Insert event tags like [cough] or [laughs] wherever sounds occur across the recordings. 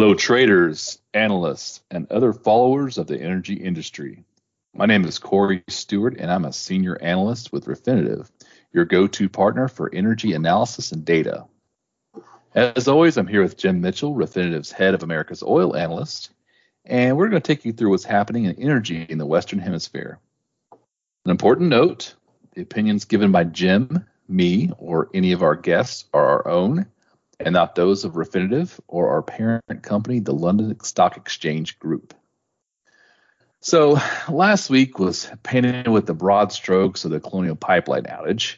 Hello, traders, analysts, and other followers of the energy industry. My name is Corey Stewart, and I'm a senior analyst with Refinitiv, your go to partner for energy analysis and data. As always, I'm here with Jim Mitchell, Refinitiv's head of America's oil analyst, and we're going to take you through what's happening in energy in the Western Hemisphere. An important note the opinions given by Jim, me, or any of our guests are our own and not those of Refinitiv or our parent company, the London Stock Exchange Group. So last week was painted with the broad strokes of the Colonial Pipeline outage,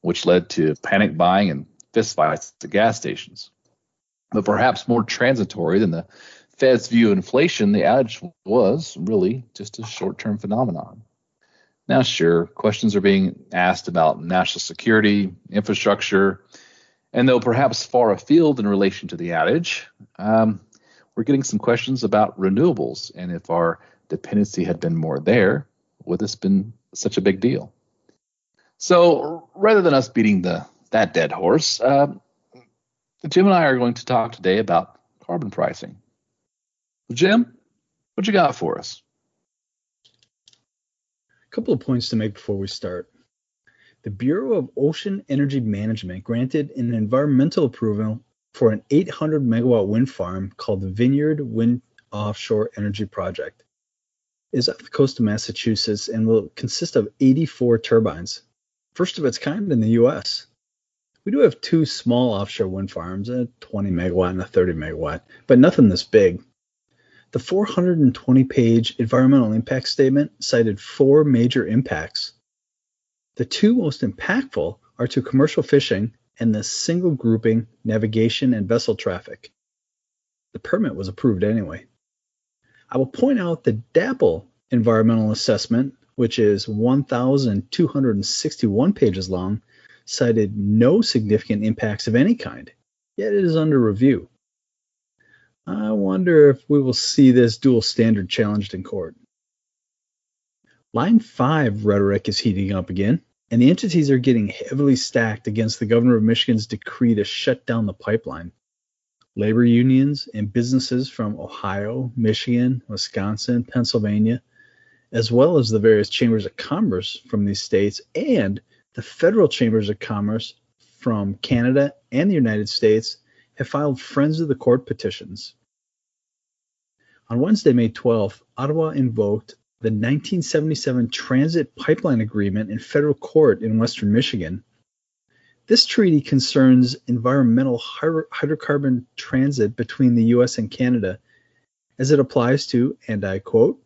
which led to panic buying and fistfights at the gas stations. But perhaps more transitory than the Fed's view of inflation, the outage was really just a short term phenomenon. Now, sure, questions are being asked about national security, infrastructure, and though perhaps far afield in relation to the adage, um, we're getting some questions about renewables and if our dependency had been more there, would this been such a big deal? So rather than us beating the that dead horse, uh, Jim and I are going to talk today about carbon pricing. Jim, what you got for us? A couple of points to make before we start. The Bureau of Ocean Energy Management granted an environmental approval for an 800 megawatt wind farm called the Vineyard Wind Offshore Energy Project. It is off the coast of Massachusetts and will consist of 84 turbines, first of its kind in the US. We do have two small offshore wind farms, a 20 megawatt and a 30 megawatt, but nothing this big. The 420 page environmental impact statement cited four major impacts the two most impactful are to commercial fishing and the single grouping navigation and vessel traffic. The permit was approved anyway. I will point out the DAPL environmental assessment, which is 1,261 pages long, cited no significant impacts of any kind, yet it is under review. I wonder if we will see this dual standard challenged in court. Line 5 rhetoric is heating up again, and the entities are getting heavily stacked against the governor of Michigan's decree to shut down the pipeline. Labor unions and businesses from Ohio, Michigan, Wisconsin, Pennsylvania, as well as the various chambers of commerce from these states and the federal chambers of commerce from Canada and the United States have filed Friends of the Court petitions. On Wednesday, May 12th, Ottawa invoked the 1977 Transit Pipeline Agreement in federal court in western Michigan. This treaty concerns environmental hydrocarbon transit between the US and Canada as it applies to, and I quote,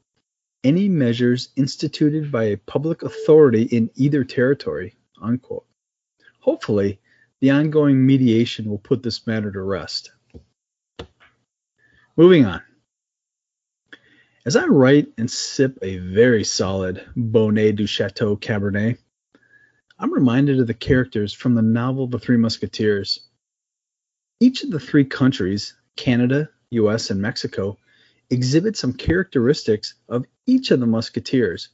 any measures instituted by a public authority in either territory, unquote. Hopefully, the ongoing mediation will put this matter to rest. Moving on. As I write and sip a very solid Bonnet du Chateau Cabernet, I'm reminded of the characters from the novel The Three Musketeers. Each of the three countries, Canada, US, and Mexico, exhibit some characteristics of each of the musketeers.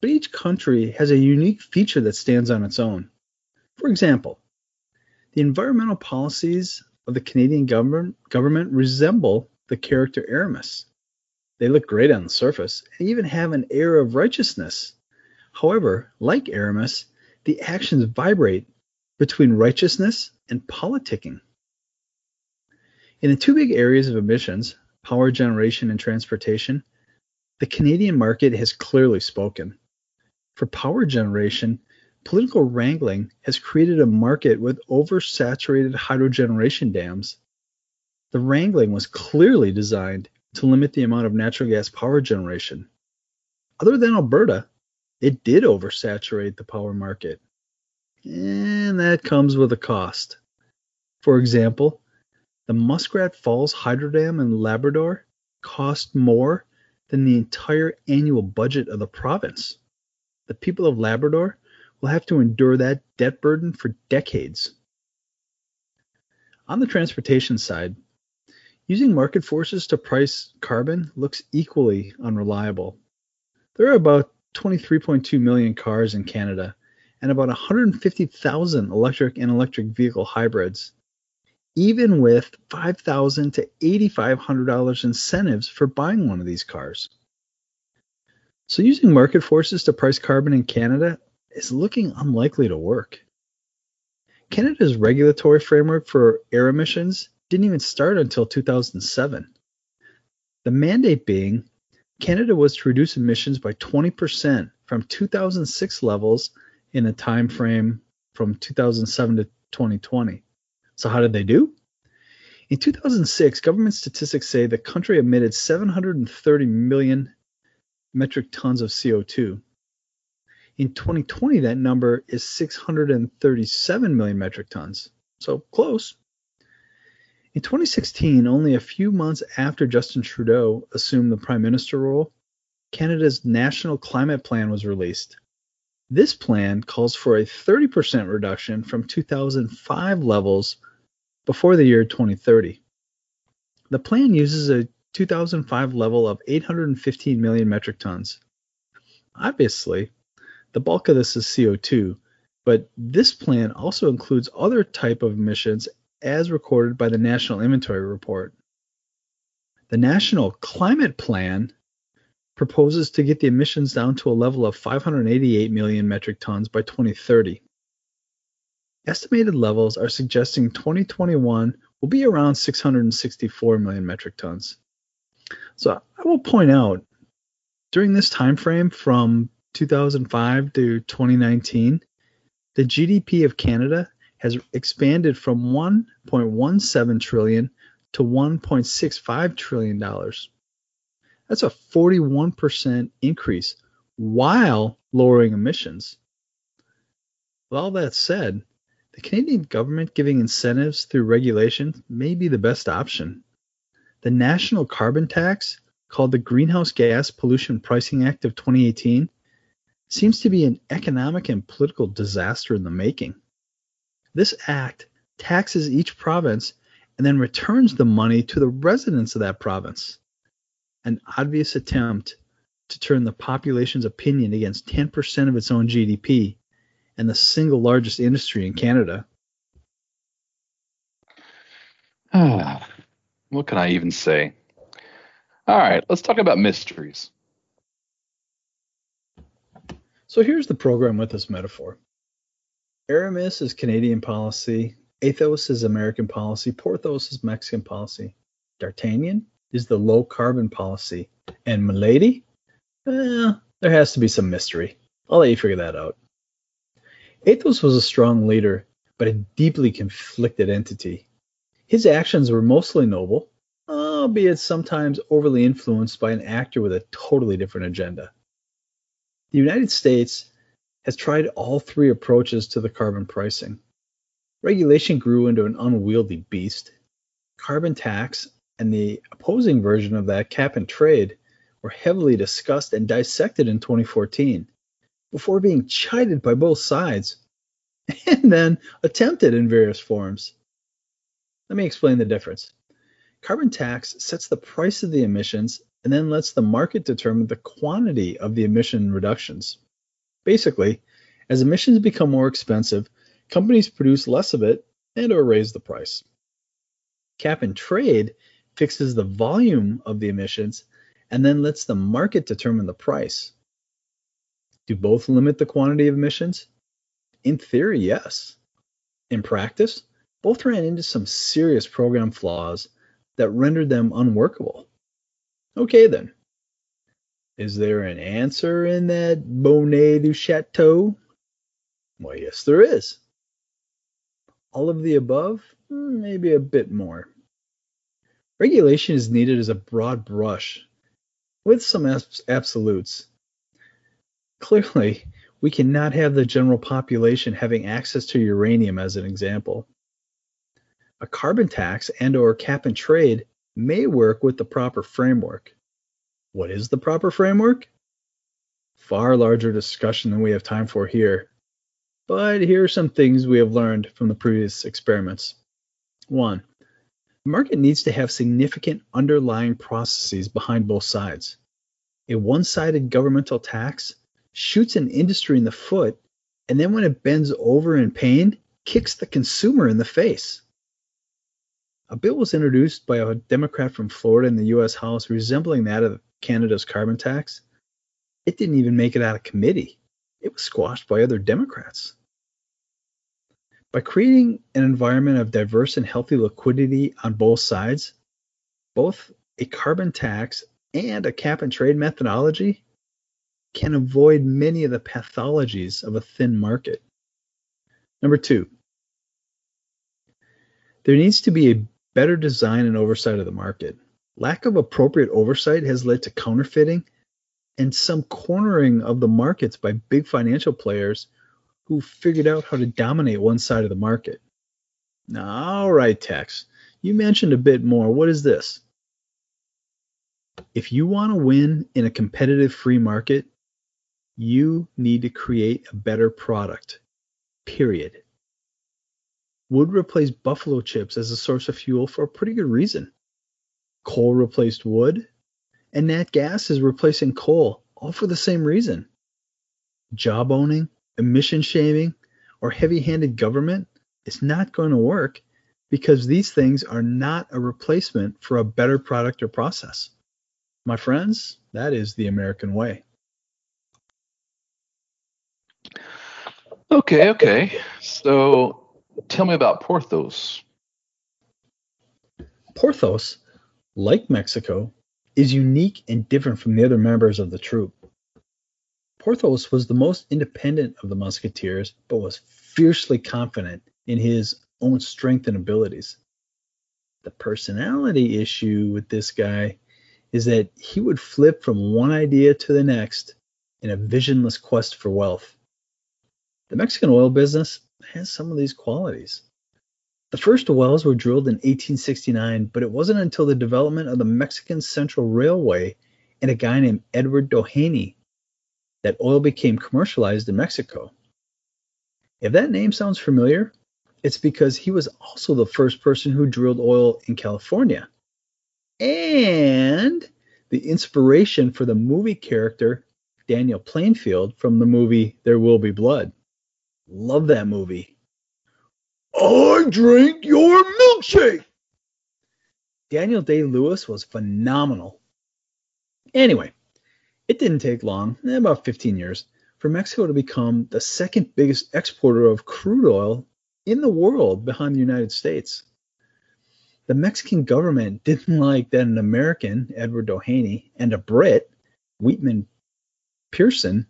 But each country has a unique feature that stands on its own. For example, the environmental policies of the Canadian government, government resemble the character Aramis. They look great on the surface and even have an air of righteousness. However, like Aramis, the actions vibrate between righteousness and politicking. In the two big areas of emissions, power generation and transportation, the Canadian market has clearly spoken. For power generation, political wrangling has created a market with oversaturated hydrogeneration dams. The wrangling was clearly designed to limit the amount of natural gas power generation. Other than Alberta, it did oversaturate the power market. And that comes with a cost. For example, the Muskrat Falls Hydro Dam in Labrador cost more than the entire annual budget of the province. The people of Labrador will have to endure that debt burden for decades. On the transportation side, Using market forces to price carbon looks equally unreliable. There are about 23.2 million cars in Canada and about 150,000 electric and electric vehicle hybrids. even with 5,000 to $8,500 incentives for buying one of these cars. So using market forces to price carbon in Canada is looking unlikely to work. Canada's regulatory framework for air emissions didn't even start until 2007. The mandate being Canada was to reduce emissions by 20% from 2006 levels in a time frame from 2007 to 2020. So how did they do? In 2006, government statistics say the country emitted 730 million metric tons of CO2. In 2020, that number is 637 million metric tons. So close. In 2016, only a few months after Justin Trudeau assumed the prime minister role, Canada's National Climate Plan was released. This plan calls for a 30% reduction from 2005 levels before the year 2030. The plan uses a 2005 level of 815 million metric tons. Obviously, the bulk of this is CO2, but this plan also includes other type of emissions as recorded by the National Inventory Report. The National Climate Plan proposes to get the emissions down to a level of 588 million metric tons by 2030. Estimated levels are suggesting 2021 will be around 664 million metric tons. So I will point out during this time frame from 2005 to 2019, the GDP of Canada has expanded from 1.17 trillion to 1.65 trillion dollars. That's a 41% increase while lowering emissions. With all that said, the Canadian government giving incentives through regulation may be the best option. The national carbon tax, called the Greenhouse Gas Pollution Pricing Act of 2018, seems to be an economic and political disaster in the making. This act taxes each province and then returns the money to the residents of that province. An obvious attempt to turn the population's opinion against 10% of its own GDP and the single largest industry in Canada. [sighs] what can I even say? All right, let's talk about mysteries. So here's the program with this metaphor. Aramis is Canadian policy, Athos is American policy, Porthos is Mexican policy, D'Artagnan is the low carbon policy, and Milady, eh, there has to be some mystery. I'll let you figure that out. Athos was a strong leader, but a deeply conflicted entity. His actions were mostly noble, albeit sometimes overly influenced by an actor with a totally different agenda. The United States has tried all three approaches to the carbon pricing. Regulation grew into an unwieldy beast. Carbon tax and the opposing version of that, cap and trade, were heavily discussed and dissected in 2014 before being chided by both sides [laughs] and then attempted in various forms. Let me explain the difference. Carbon tax sets the price of the emissions and then lets the market determine the quantity of the emission reductions. Basically, as emissions become more expensive, companies produce less of it and or raise the price. Cap and trade fixes the volume of the emissions and then lets the market determine the price. Do both limit the quantity of emissions? In theory, yes. In practice, both ran into some serious program flaws that rendered them unworkable. Okay, then. Is there an answer in that Bonnet du Chateau? Well, yes, there is. All of the above? Hmm, maybe a bit more. Regulation is needed as a broad brush with some absolutes. Clearly, we cannot have the general population having access to uranium as an example. A carbon tax and or cap and trade may work with the proper framework. What is the proper framework? Far larger discussion than we have time for here. But here are some things we have learned from the previous experiments. One, the market needs to have significant underlying processes behind both sides. A one sided governmental tax shoots an industry in the foot, and then when it bends over in pain, kicks the consumer in the face. a bill was introduced by a Democrat from Florida in the U.S. House resembling that of Canada's carbon tax. It didn't even make it out of committee. It was squashed by other Democrats. By creating an environment of diverse and healthy liquidity on both sides, both a carbon tax and a cap and trade methodology can avoid many of the pathologies of a thin market. Number two, there needs to be a better design and oversight of the market. Lack of appropriate oversight has led to counterfeiting and some cornering of the markets by big financial players who figured out how to dominate one side of the market. All right, Tex, you mentioned a bit more. What is this? If you want to win in a competitive free market, you need to create a better product. Period. Wood replaced buffalo chips as a source of fuel for a pretty good reason. Coal replaced wood, and nat gas is replacing coal, all for the same reason. Jawboning, emission shaming, or heavy handed government is not going to work because these things are not a replacement for a better product or process. My friends, that is the American way. Okay, okay. So tell me about Porthos. Porthos, like Mexico, is unique and different from the other members of the troop. Porthos was the most independent of the musketeers, but was fiercely confident in his own strength and abilities. The personality issue with this guy is that he would flip from one idea to the next in a visionless quest for wealth. The Mexican oil business has some of these qualities. The first wells were drilled in 1869, but it wasn't until the development of the Mexican Central Railway and a guy named Edward Doheny that oil became commercialized in Mexico. If that name sounds familiar, it's because he was also the first person who drilled oil in California. And the inspiration for the movie character Daniel Plainview from the movie There Will Be Blood. Love that movie. I drink your milkshake. Daniel Day Lewis was phenomenal. Anyway, it didn't take long, about 15 years, for Mexico to become the second biggest exporter of crude oil in the world behind the United States. The Mexican government didn't [laughs] like that an American, Edward Doheny, and a Brit, Weetman Pearson,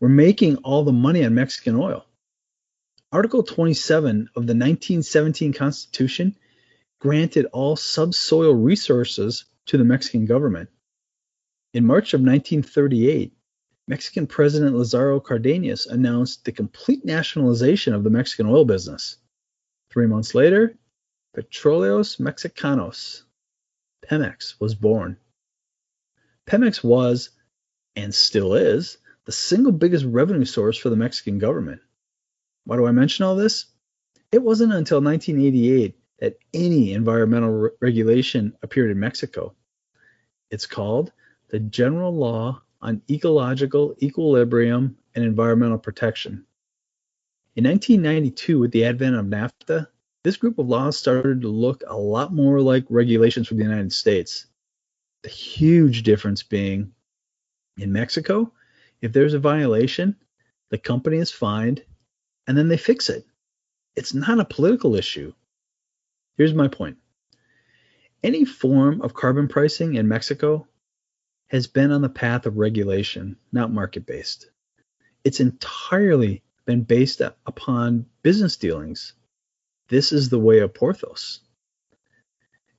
were making all the money on Mexican oil. Article 27 of the 1917 Constitution granted all subsoil resources to the Mexican government. In March of 1938, Mexican President Lazaro Cardenas announced the complete nationalization of the Mexican oil business. Three months later, Petróleos Mexicanos, Pemex, was born. Pemex was, and still is, the single biggest revenue source for the Mexican government. Why do I mention all this? It wasn't until 1988 that any environmental re- regulation appeared in Mexico. It's called the general law on ecological equilibrium and environmental protection. In 1992, with the advent of NAFTA, this group of laws started to look a lot more like regulations from the United States. The huge difference being in Mexico, if there's a violation, the company is fined and then they fix it. It's not a political issue. Here's my point any form of carbon pricing in Mexico has been on the path of regulation, not market based. It's entirely been based upon business dealings. This is the way of Porthos.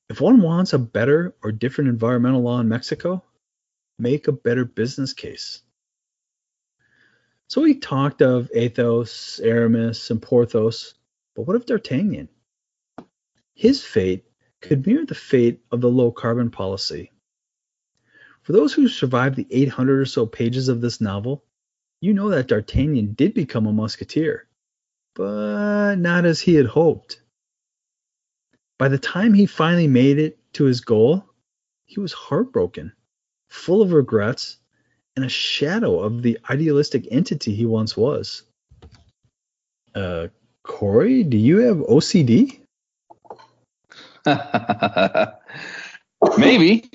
If one wants a better or different environmental law in Mexico, make a better business case. So we talked of Athos, Aramis, and Porthos, but what of D'Artagnan? His fate could mirror the fate of the low carbon policy. For those who survived the 800 or so pages of this novel, you know that D'Artagnan did become a musketeer, but not as he had hoped. By the time he finally made it to his goal, he was heartbroken, full of regrets, and a shadow of the idealistic entity he once was. Uh, Corey, do you have OCD? [laughs] Maybe,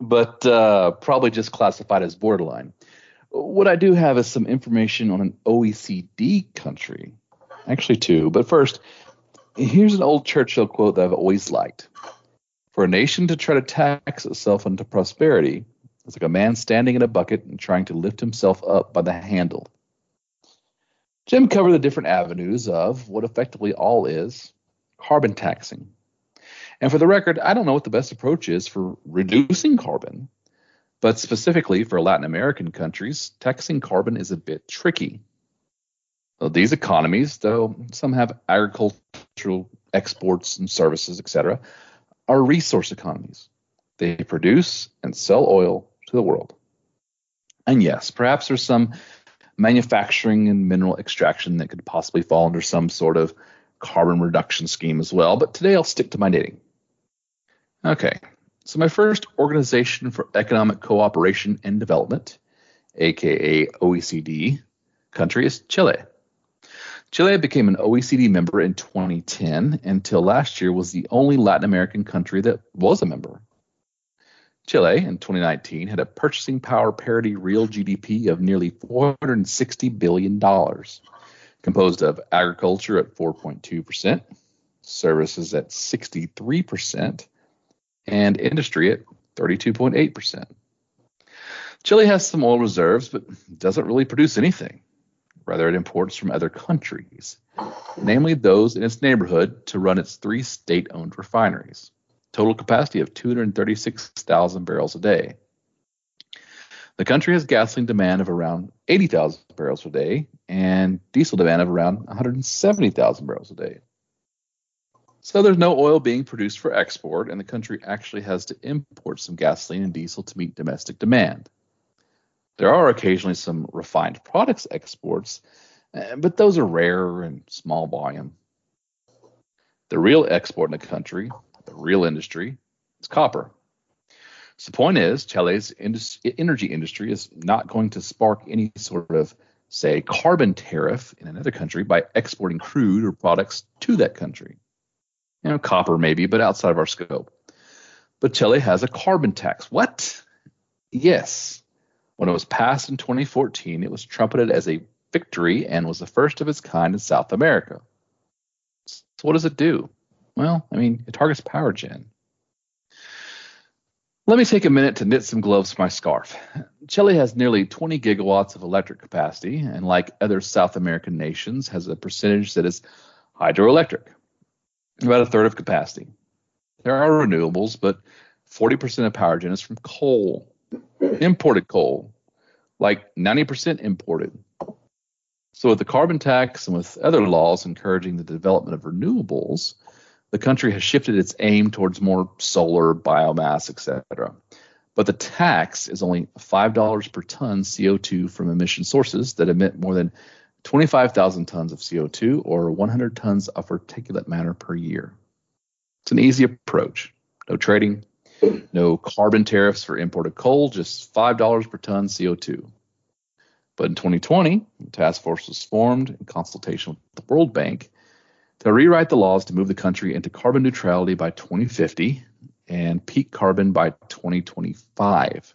but uh, probably just classified as borderline. What I do have is some information on an OECD country. Actually, two. But first, here's an old Churchill quote that I've always liked. For a nation to try to tax itself into prosperity, it's like a man standing in a bucket and trying to lift himself up by the handle. Jim covered the different avenues of what effectively all is carbon taxing. And for the record, I don't know what the best approach is for reducing carbon, but specifically for Latin American countries, taxing carbon is a bit tricky. Well, these economies, though some have agricultural exports and services, etc., are resource economies. They produce and sell oil to the world. And yes, perhaps there's some manufacturing and mineral extraction that could possibly fall under some sort of carbon reduction scheme as well, but today I'll stick to my knitting. Okay, so my first organization for economic cooperation and development, aka OECD, country is Chile. Chile became an OECD member in 2010 until last year was the only Latin American country that was a member. Chile in 2019 had a purchasing power parity real GDP of nearly $460 billion, composed of agriculture at 4.2%, services at 63%, and industry at 32.8%. Chile has some oil reserves, but doesn't really produce anything. Rather, it imports from other countries, namely those in its neighborhood, to run its three state owned refineries total capacity of 236,000 barrels a day. The country has gasoline demand of around 80,000 barrels a day and diesel demand of around 170,000 barrels a day. So there's no oil being produced for export, and the country actually has to import some gasoline and diesel to meet domestic demand. There are occasionally some refined products exports, eh, but those are rare and small volume. The real export in the country the real industry is copper. So the point is, Chile's energy industry is not going to spark any sort of, say, carbon tariff in another country by exporting crude or products to that country. You know, copper maybe, but outside of our scope. But Chile has a carbon tax. What? Yes. When it was passed in 2014, it was trumpeted as a victory and was the first of its kind in South America. So what does it do? Well, I mean, it targets power gen. Let me take a minute to knit some gloves for my scarf. Chile has nearly 20 gigawatts of electric capacity, and like other South American nations, has a percentage that is hydroelectric, about a third of capacity. There are renewables, but 40% of power gen is from coal, imported coal, like 90% imported. So, with the carbon tax and with other laws encouraging the development of renewables, the country has shifted its aim towards more solar, biomass, etc. But the tax is only $5 per ton CO2 from emission sources that emit more than 25,000 tons of CO2 or 100 tons of particulate matter per year. It's an easy approach. No trading, no carbon tariffs for imported coal, just $5 per ton CO2. But in 2020, the task force was formed in consultation with the World Bank to rewrite the laws to move the country into carbon neutrality by 2050 and peak carbon by 2025.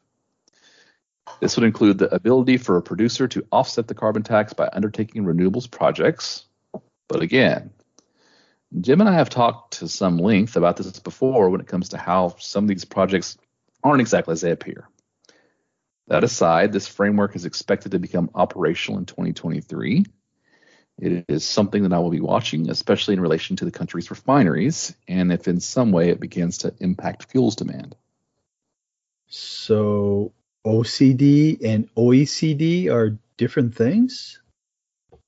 This would include the ability for a producer to offset the carbon tax by undertaking renewables projects. But again, Jim and I have talked to some length about this before when it comes to how some of these projects aren't exactly as they appear. That aside, this framework is expected to become operational in 2023 it is something that I will be watching, especially in relation to the country's refineries, and if in some way it begins to impact fuels demand. So OCD and OECD are different things?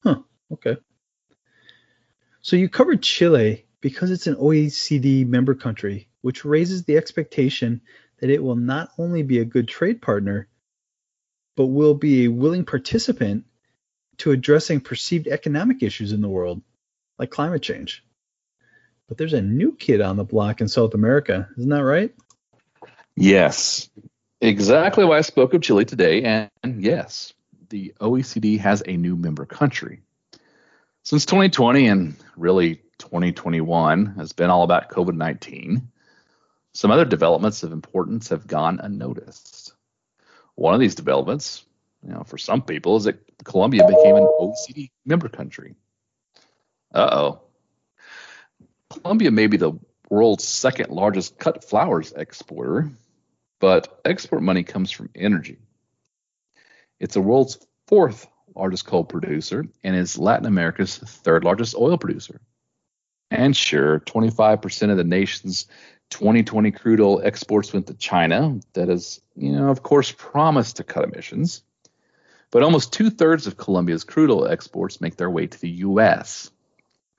Huh, okay. So you covered Chile because it's an OECD member country, which raises the expectation that it will not only be a good trade partner, but will be a willing participant to addressing perceived economic issues in the world, like climate change. But there's a new kid on the block in South America, isn't that right? Yes, exactly why I spoke of Chile today. And yes, the OECD has a new member country. Since 2020 and really 2021 has been all about COVID 19, some other developments of importance have gone unnoticed. One of these developments, you know, for some people, is that Colombia became an OECD member country. Uh oh. Colombia may be the world's second largest cut flowers exporter, but export money comes from energy. It's the world's fourth largest coal producer and is Latin America's third largest oil producer. And sure, 25% of the nation's 2020 crude oil exports went to China. That is, you know, of course, promised to cut emissions. But almost two thirds of Colombia's crude oil exports make their way to the U.S.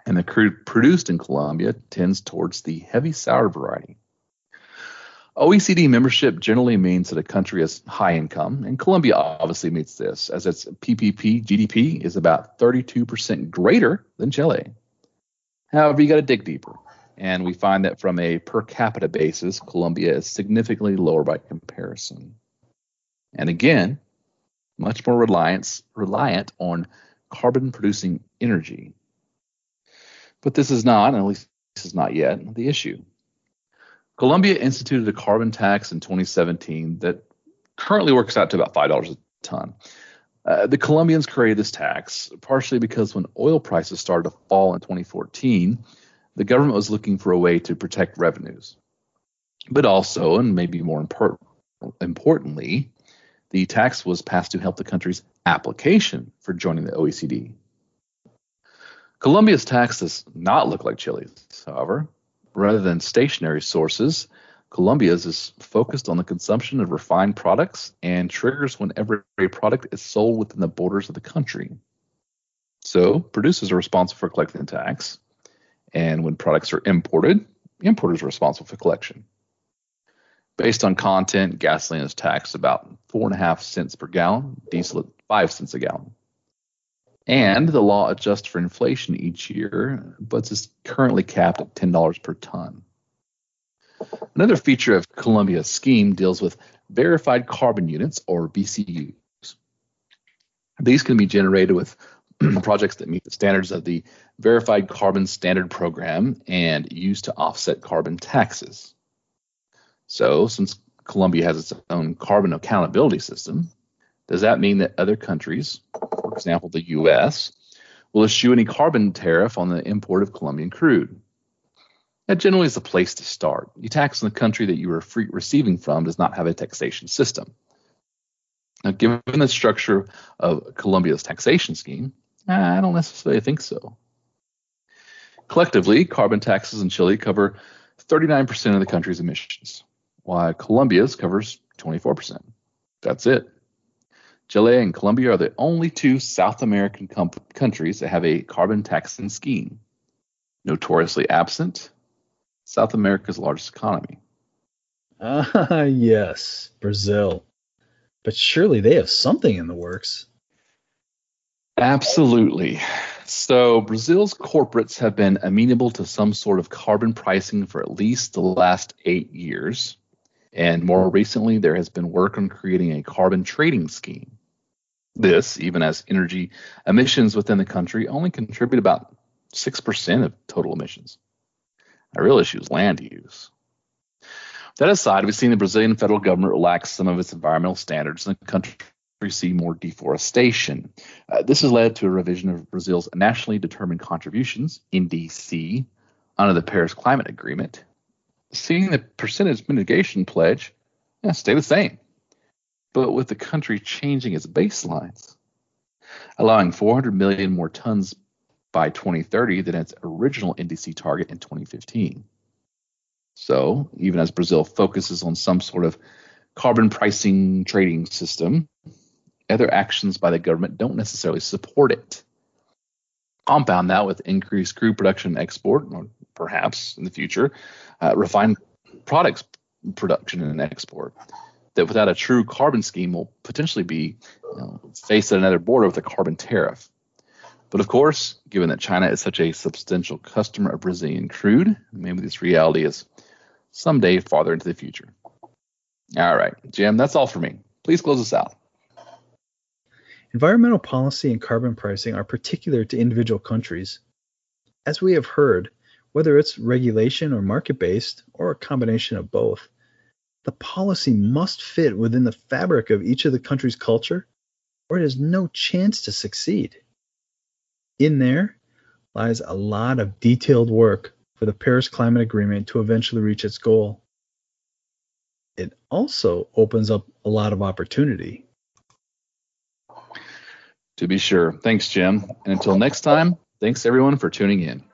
And the crude produced in Colombia tends towards the heavy sour variety. OECD membership generally means that a country has high income, and Colombia obviously meets this, as its PPP GDP is about 32% greater than Chile. However, you got to dig deeper, and we find that from a per capita basis, Colombia is significantly lower by comparison. And again, much more reliance, reliant on carbon producing energy. But this is not, at least this is not yet, the issue. Colombia instituted a carbon tax in 2017 that currently works out to about $5 a ton. Uh, the Colombians created this tax partially because when oil prices started to fall in 2014, the government was looking for a way to protect revenues. But also, and maybe more import- importantly, the tax was passed to help the country's application for joining the OECD. Colombia's tax does not look like Chile's, however. Rather than stationary sources, Colombia's is focused on the consumption of refined products and triggers whenever a product is sold within the borders of the country. So, producers are responsible for collecting the tax, and when products are imported, importers are responsible for collection. Based on content, gasoline is taxed about four and a half cents per gallon, diesel at five cents a gallon. And the law adjusts for inflation each year, but is currently capped at $10 per ton. Another feature of Colombia's scheme deals with verified carbon units, or VCUs. These can be generated with [clears throat] projects that meet the standards of the Verified Carbon Standard Program and used to offset carbon taxes. So, since Colombia has its own carbon accountability system, does that mean that other countries, for example, the U.S., will eschew any carbon tariff on the import of Colombian crude? That generally is the place to start. You tax in the country that you are receiving from does not have a taxation system. Now, given the structure of Colombia's taxation scheme, I don't necessarily think so. Collectively, carbon taxes in Chile cover 39% of the country's emissions, while Colombia's covers 24%. That's it. Chile and Colombia are the only two South American com- countries that have a carbon taxing scheme. Notoriously absent, South America's largest economy. Ah, [laughs] yes, Brazil. But surely they have something in the works. Absolutely. So, Brazil's corporates have been amenable to some sort of carbon pricing for at least the last eight years. And more recently, there has been work on creating a carbon trading scheme. This, even as energy emissions within the country only contribute about 6% of total emissions. The real issue is land use. That aside, we've seen the Brazilian federal government relax some of its environmental standards, and the country see more deforestation. Uh, this has led to a revision of Brazil's nationally determined contributions, NDC, under the Paris Climate Agreement, seeing the percentage mitigation pledge yeah, stay the same, but with the country changing its baselines, allowing 400 million more tons by 2030 than its original NDC target in 2015. So, even as Brazil focuses on some sort of carbon pricing trading system, other actions by the government don't necessarily support it. Compound that with increased crude production and export, or perhaps in the future, uh, refined products production and export. That without a true carbon scheme will potentially be you know, faced at another border with a carbon tariff. But of course, given that China is such a substantial customer of Brazilian crude, maybe this reality is someday farther into the future. All right, Jim, that's all for me. Please close us out. Environmental policy and carbon pricing are particular to individual countries. as we have heard, whether it's regulation or market based, or a combination of both, the policy must fit within the fabric of each of the country's culture, or it has no chance to succeed. In there lies a lot of detailed work for the Paris Climate Agreement to eventually reach its goal. It also opens up a lot of opportunity. To be sure. Thanks, Jim. And until next time, thanks everyone for tuning in.